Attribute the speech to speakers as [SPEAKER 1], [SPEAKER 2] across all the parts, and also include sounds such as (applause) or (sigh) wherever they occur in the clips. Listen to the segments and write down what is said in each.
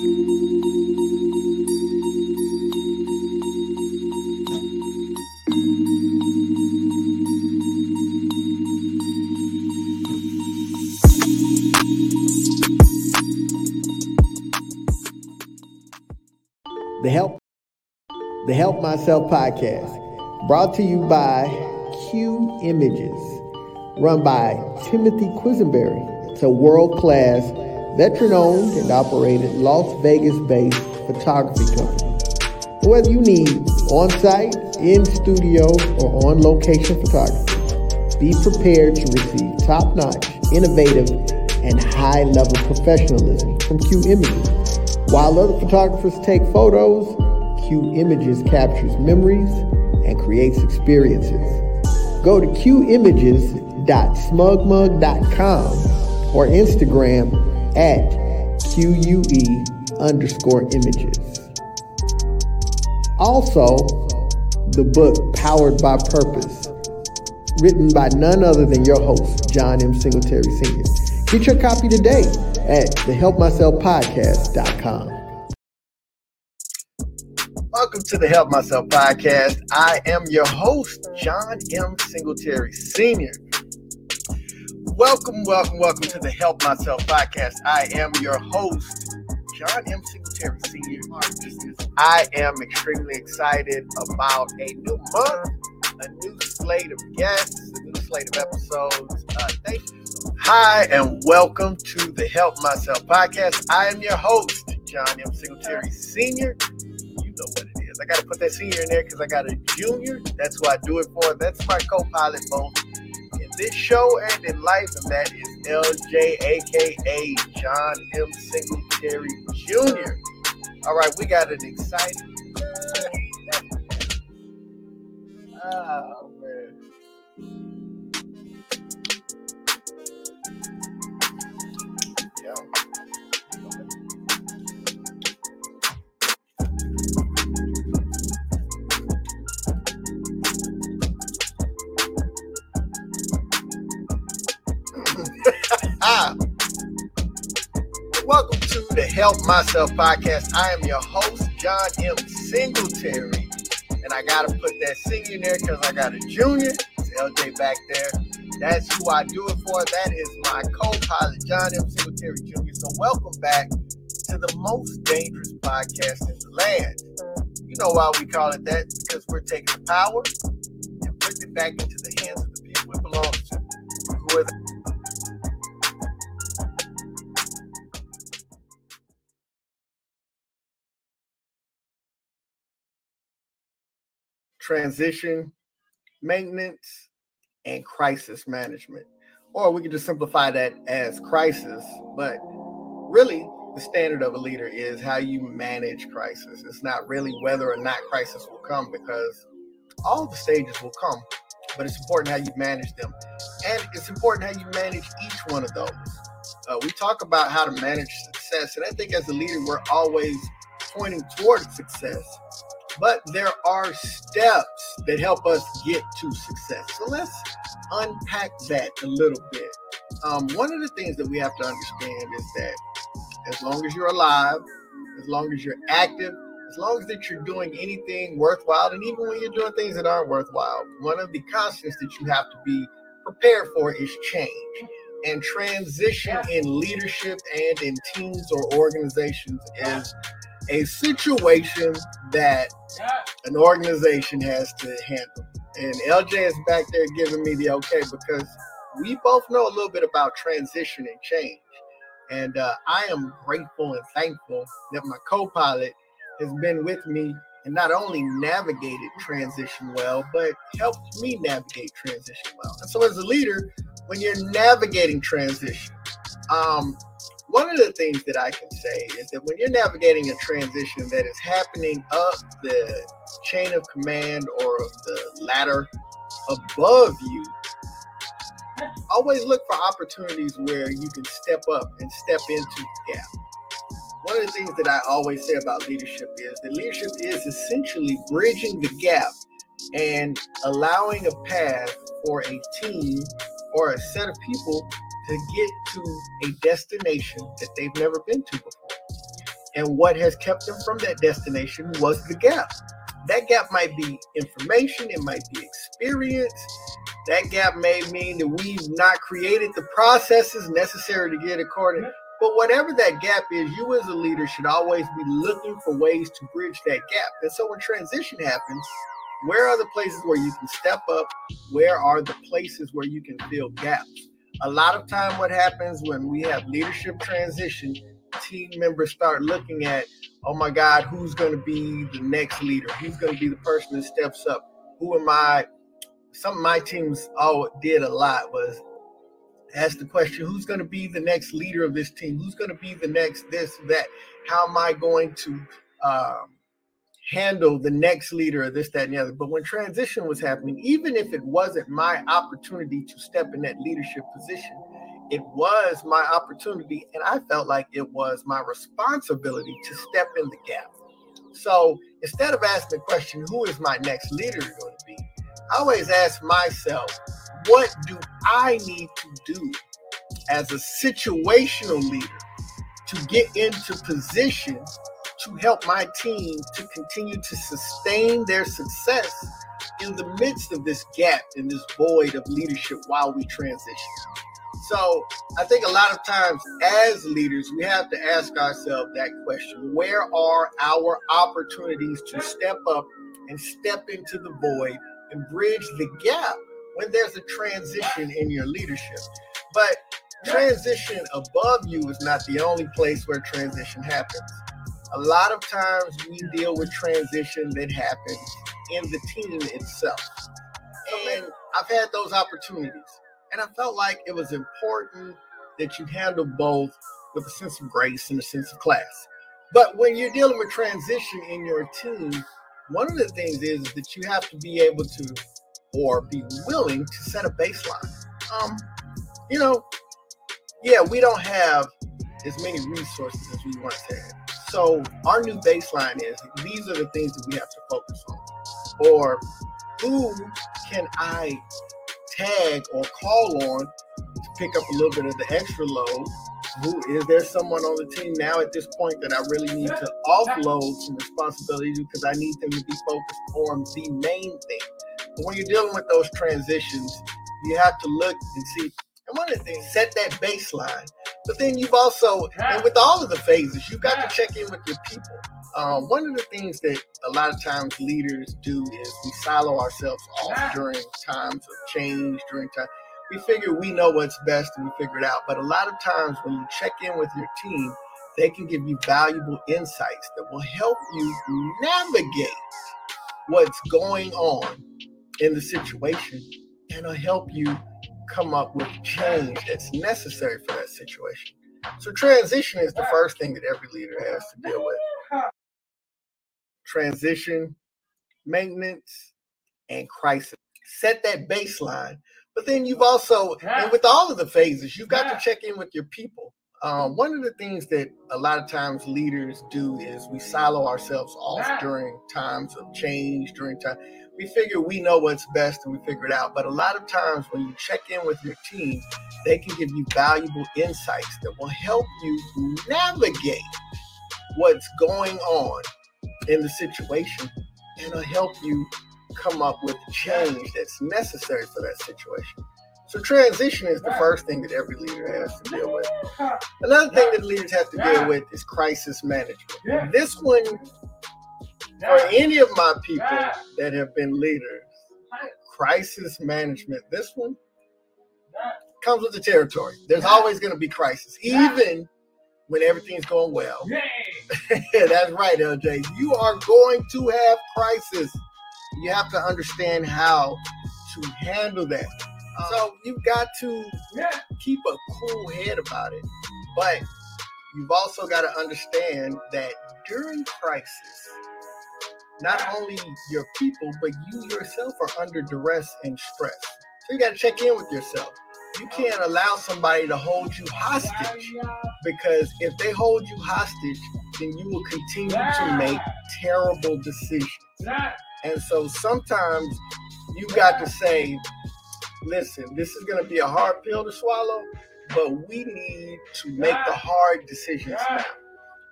[SPEAKER 1] The Help The Help Myself podcast, brought to you by Q Images, run by Timothy Quisenberry. It's a world-class, veteran-owned and operated Las Vegas-based photography company. Whether you need on-site, in-studio, or on-location photography, be prepared to receive top-notch, innovative, and high-level professionalism from Q Images. While other photographers take photos, Q Images captures memories and creates experiences. Go to qimages.smugmug.com or Instagram at Q underscore images. Also, the book Powered by Purpose, written by none other than your host, John M. Singletary Sr. Get your copy today at thehelpmyselfpodcast.com. Welcome to the Help Myself Podcast. I am your host, John M. Singletary Sr. Welcome, welcome, welcome to the Help Myself Podcast. I am your host, John M. Singletary Sr. I am extremely excited about a new month, a new slate of guests, a new slate of episodes. Uh, thank you Hi, and welcome to the Help Myself podcast. I am your host, John M. Singletary Sr. You know what it is. I got to put that senior in there because I got a junior. That's who I do it for. That's my co pilot in this show and in life, and that is LJ, aka John M. Singletary Jr. All right, we got an exciting. (laughs) oh, man. Help Myself podcast. I am your host, John M. Singletary. And I got to put that senior in there because I got a junior. It's LJ back there. That's who I do it for. That is my co pilot, John M. Singletary Jr. So, welcome back to the most dangerous podcast in the land. You know why we call it that? Because we're taking the power and putting it back into the hands of the people it belongs to. Who are the transition, maintenance, and crisis management. Or we could just simplify that as crisis, but really the standard of a leader is how you manage crisis. It's not really whether or not crisis will come because all the stages will come, but it's important how you manage them. And it's important how you manage each one of those. Uh, we talk about how to manage success, and I think as a leader, we're always pointing towards success but there are steps that help us get to success. So let's unpack that a little bit. Um, one of the things that we have to understand is that as long as you're alive, as long as you're active, as long as that you're doing anything worthwhile, and even when you're doing things that aren't worthwhile, one of the constants that you have to be prepared for is change. And transition in leadership and in teams or organizations is a situation that an organization has to handle. And LJ is back there giving me the okay because we both know a little bit about transition and change. And uh, I am grateful and thankful that my co pilot has been with me and not only navigated transition well, but helped me navigate transition well. And so, as a leader, when you're navigating transition, um, one of the things that I can say is that when you're navigating a transition that is happening up the chain of command or the ladder above you, always look for opportunities where you can step up and step into the gap. One of the things that I always say about leadership is that leadership is essentially bridging the gap and allowing a path for a team or a set of people to get to a destination that they've never been to before. And what has kept them from that destination was the gap. That gap might be information, it might be experience. That gap may mean that we've not created the processes necessary to get according. But whatever that gap is, you as a leader should always be looking for ways to bridge that gap. And so when transition happens, where are the places where you can step up? Where are the places where you can fill gaps? A lot of time, what happens when we have leadership transition, team members start looking at, oh my God, who's going to be the next leader? Who's going to be the person that steps up? Who am I? Something my teams all did a lot was ask the question, who's going to be the next leader of this team? Who's going to be the next this, that? How am I going to um, handle the next leader of this, that, and the other? But when transition was happening, even if it wasn't my opportunity to step in that leadership position, it was my opportunity, and I felt like it was my responsibility to step in the gap. So instead of asking the question, who is my next leader going to be? I always ask myself, what do I need to do as a situational leader to get into position to help my team to continue to sustain their success in the midst of this gap, in this void of leadership while we transition? So I think a lot of times as leaders, we have to ask ourselves that question where are our opportunities to step up and step into the void and bridge the gap when there's a transition in your leadership? But transition above you is not the only place where transition happens. A lot of times we deal with transition that happens in the team itself. And I've had those opportunities. And I felt like it was important that you handle both with a sense of grace and a sense of class. But when you're dealing with transition in your team, one of the things is that you have to be able to or be willing to set a baseline. Um, you know, yeah, we don't have as many resources as we once had. So our new baseline is these are the things that we have to focus on. Or who can I tag or call on to pick up a little bit of the extra load? Who is there someone on the team now at this point that I really need to offload some responsibilities because I need them to be focused on the main thing? But when you're dealing with those transitions, you have to look and see. And one of the things, set that baseline. But then you've also, and with all of the phases, you've got to check in with your people. Um, one of the things that a lot of times leaders do is we silo ourselves off during times of change, during time. We figure we know what's best and we figure it out. But a lot of times when you check in with your team, they can give you valuable insights that will help you navigate what's going on in the situation and will help you come up with change that's necessary for that situation. So transition is the first thing that every leader has to deal with transition, maintenance, and crisis. Set that baseline. But then you've also, and with all of the phases, you've got to check in with your people. Um, one of the things that a lot of times leaders do is we silo ourselves off during times of change, during time. We figure we know what's best and we figure it out. But a lot of times when you check in with your team, they can give you valuable insights that will help you navigate what's going on in the situation and it'll help you come up with change that's necessary for that situation. So transition is the first thing that every leader has to deal with. Another thing that leaders have to deal with is crisis management. This one, for any of my people that have been leaders, crisis management, this one comes with the territory. There's always going to be crisis, even when everything's going well. (laughs) That's right, LJ. You are going to have crisis. You have to understand how to handle that. So you've got to keep a cool head about it. But you've also got to understand that during crisis, not only your people, but you yourself are under duress and stress. So you got to check in with yourself you can't allow somebody to hold you hostage because if they hold you hostage, then you will continue to make terrible decisions. And so sometimes you got to say, listen, this is going to be a hard pill to swallow, but we need to make the hard decisions now.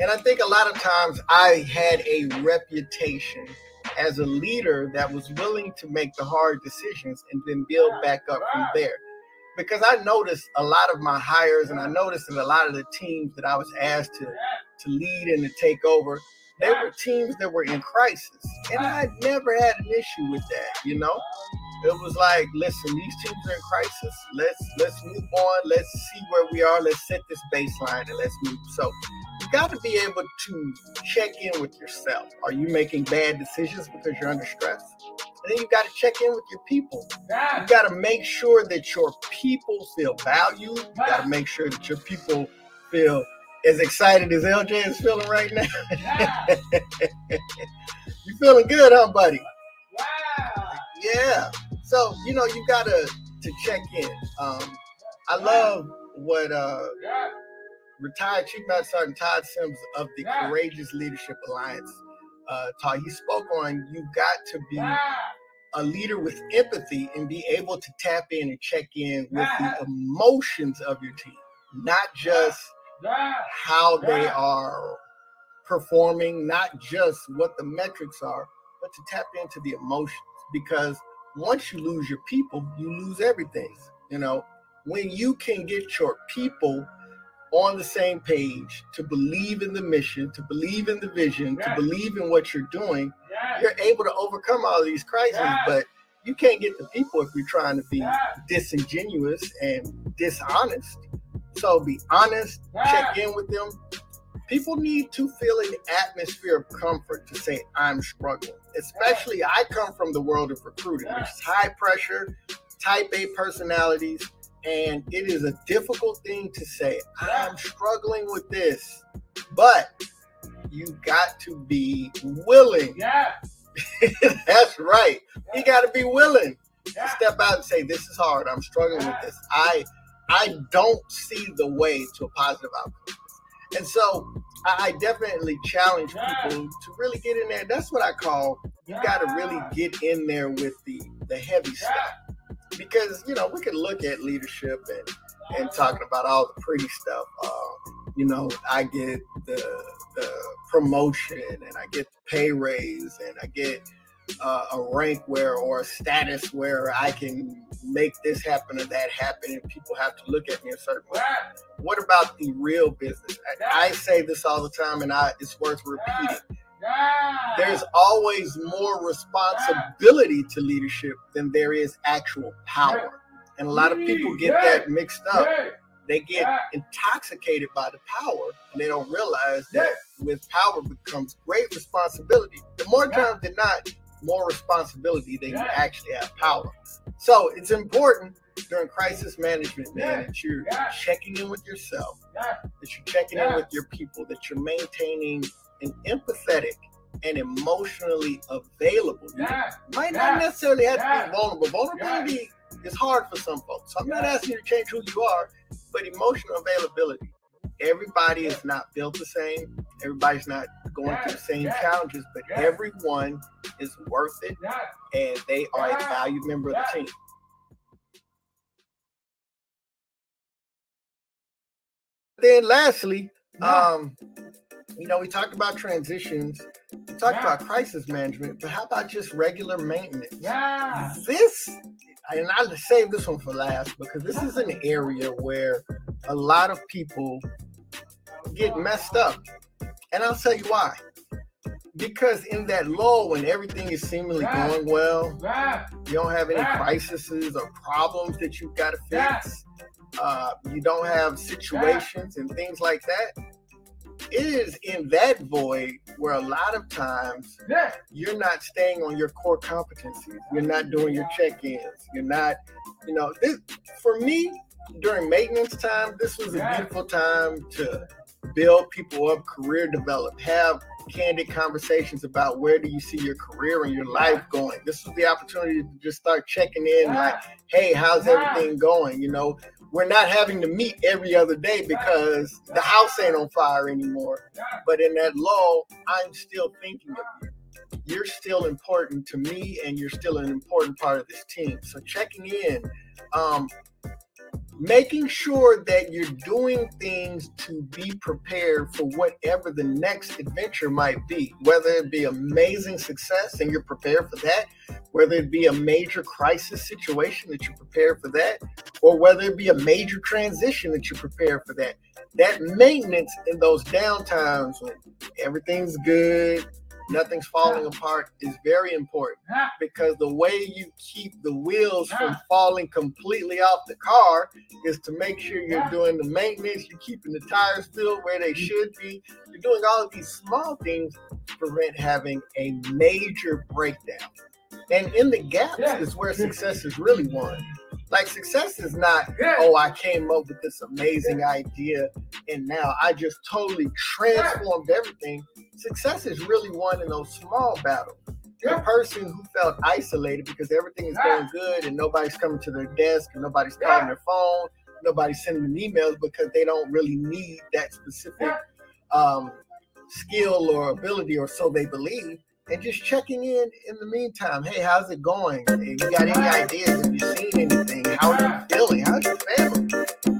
[SPEAKER 1] And I think a lot of times I had a reputation as a leader that was willing to make the hard decisions and then build back up from there. Because I noticed a lot of my hires and I noticed that a lot of the teams that I was asked to, to lead and to take over, they were teams that were in crisis. And I never had an issue with that, you know? It was like, listen, these teams are in crisis. Let's let's move on. Let's see where we are. Let's set this baseline and let's move. So you got to be able to check in with yourself. Are you making bad decisions because you're under stress? And then you got to check in with your people. You got to make sure that your people feel valued. You got to make sure that your people feel as excited as LJ is feeling right now. (laughs) you feeling good, huh, buddy? Wow. Yeah. So you know you gotta to check in. Um, I love what uh, retired Chief Master Sergeant Todd Sims of the Courageous Leadership Alliance uh, taught. He spoke on you got to be a leader with empathy and be able to tap in and check in with the emotions of your team, not just how they are performing, not just what the metrics are, but to tap into the emotions because once you lose your people, you lose everything. You know, when you can get your people on the same page to believe in the mission, to believe in the vision, to believe in what you're doing, you're able to overcome all these crises. But you can't get the people if you're trying to be disingenuous and dishonest. So be honest, check in with them, people need to feel an atmosphere of comfort to say i'm struggling. Especially i come from the world of recruiting. Which is high pressure type a personalities and it is a difficult thing to say i'm struggling with this but you got to be willing.
[SPEAKER 2] Yeah. (laughs)
[SPEAKER 1] that's right. You got to be willing to step out and say this is hard. I'm struggling with this. I i don't see the way to a positive outcome and so I, I definitely challenge people to really get in there. That's what I call you got to really get in there with the the heavy stuff because you know we can look at leadership and and talking about all the pretty stuff. Um, you know, I get the the promotion and I get the pay raise and I get uh, a rank where or a status where I can make this happen or that happen, and people have to look at me a certain way. What about the real business? I, I say this all the time, and I, it's worth repeating. There's always more responsibility to leadership than there is actual power, and a lot of people get that mixed up. They get intoxicated by the power, and they don't realize that with power becomes great responsibility. The more times than not, more responsibility than you actually have power. So it's important during crisis management, man, that you're checking in with yourself, that you're checking in with your people, that you're maintaining an empathetic and emotionally available. You might not necessarily have to be vulnerable. Vulnerability is hard for some folks. So I'm not asking you to change who you are, but emotional availability. Everybody is not built the same. Everybody's not going through the same challenges, but everyone is worth it and they are a valued member of the team. Then lastly, um, you know, we talked about transitions, we talked about crisis management, but how about just regular maintenance?
[SPEAKER 2] Yeah.
[SPEAKER 1] This, and I saved this one for last because this is an area where a lot of people get messed up. And I'll tell you why. Because in that lull, when everything is seemingly going well, you don't have any crises or problems that you've got to fix, uh, you don't have situations and things like that. It is in that void where a lot of times you're not staying on your core competencies. You're not doing your check-ins. You're not, you know, this for me during maintenance time, this was a beautiful time to build people up, career develop, have candid conversations about where do you see your career and your life going. This is the opportunity to just start checking in, like, hey, how's everything going? You know, we're not having to meet every other day because the house ain't on fire anymore. But in that lull, I'm still thinking of you. You're still important to me, and you're still an important part of this team. So checking in. Um, making sure that you're doing things to be prepared for whatever the next adventure might be, whether it be amazing success and you're prepared for that, whether it be a major crisis situation that you're prepared for that, or whether it be a major transition that you're prepared for that. That maintenance in those downtimes when everything's good, nothing's falling apart is very important because the way you keep the wheels from falling completely off the car is to make sure you're doing the maintenance, you're keeping the tires filled where they should be, you're doing all of these small things to prevent having a major breakdown. And in the gaps is where success is really won. Like success is not, oh, I came up with this amazing idea and now I just totally transformed everything. Success is really won in those small battles. The person who felt isolated because everything is going good and nobody's coming to their desk and nobody's calling their phone, nobody's sending them emails because they don't really need that specific um, skill or ability, or so they believe and just checking in in the meantime. Hey, how's it going? If you got any ideas? Have you seen anything? How are you feeling? How's your family?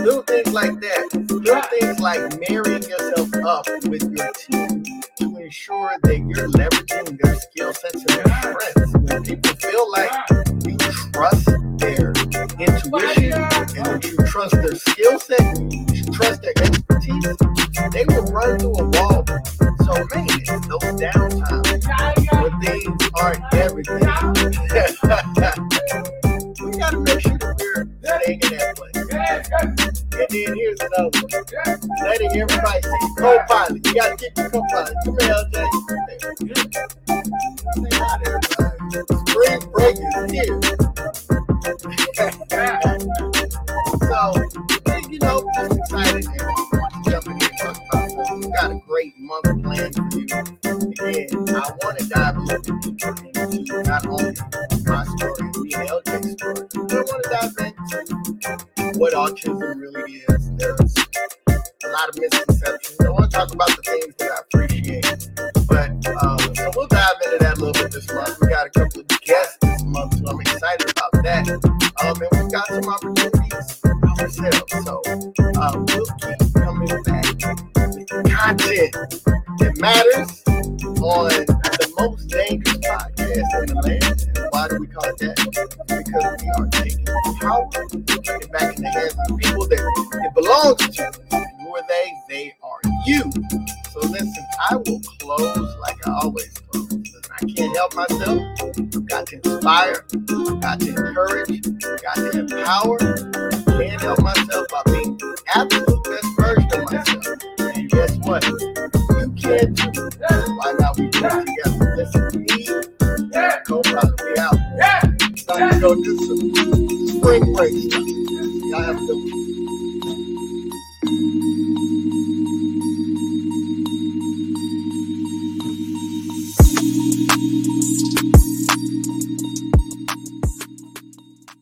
[SPEAKER 1] Little things like that. Little things like marrying yourself up with your team to ensure that you're leveraging their skill sets and their strengths. When people feel like you trust their intuition and you trust their skill set, you trust their expertise, they will run through a wall. So man, those downtimes when aren't everything. (laughs) we gotta make sure that we're staying in that place. And then here's another one. Letting everybody see co-pilot. You gotta get your co-pilot. Come here, LJ. To everybody. Spring break is (laughs) here. so, you know, just excited and jumping in talk about it. We got a great month planned for you. Again, I want to dive a little bit deeper I want to dive into what autism really is. There's a lot of misconceptions. I want to talk about the things that I appreciate. But um, so we'll dive into that a little bit this month. We got a couple of guests this month, so I'm excited about that. Um, and we've got some opportunities ourselves. So uh, we'll keep coming back with content that matters on the most dangerous And that? Because we are taking power, it back in the hands of the people that it belongs to. And who are they? They are you. So listen, I will close like I always close. I can't help myself. I've got to inspire. I've got to encourage. I've got to empower. I can't help myself by being the absolute best version of myself. And guess what? You can too. Why not we do it some spring break. Y'all have a good one.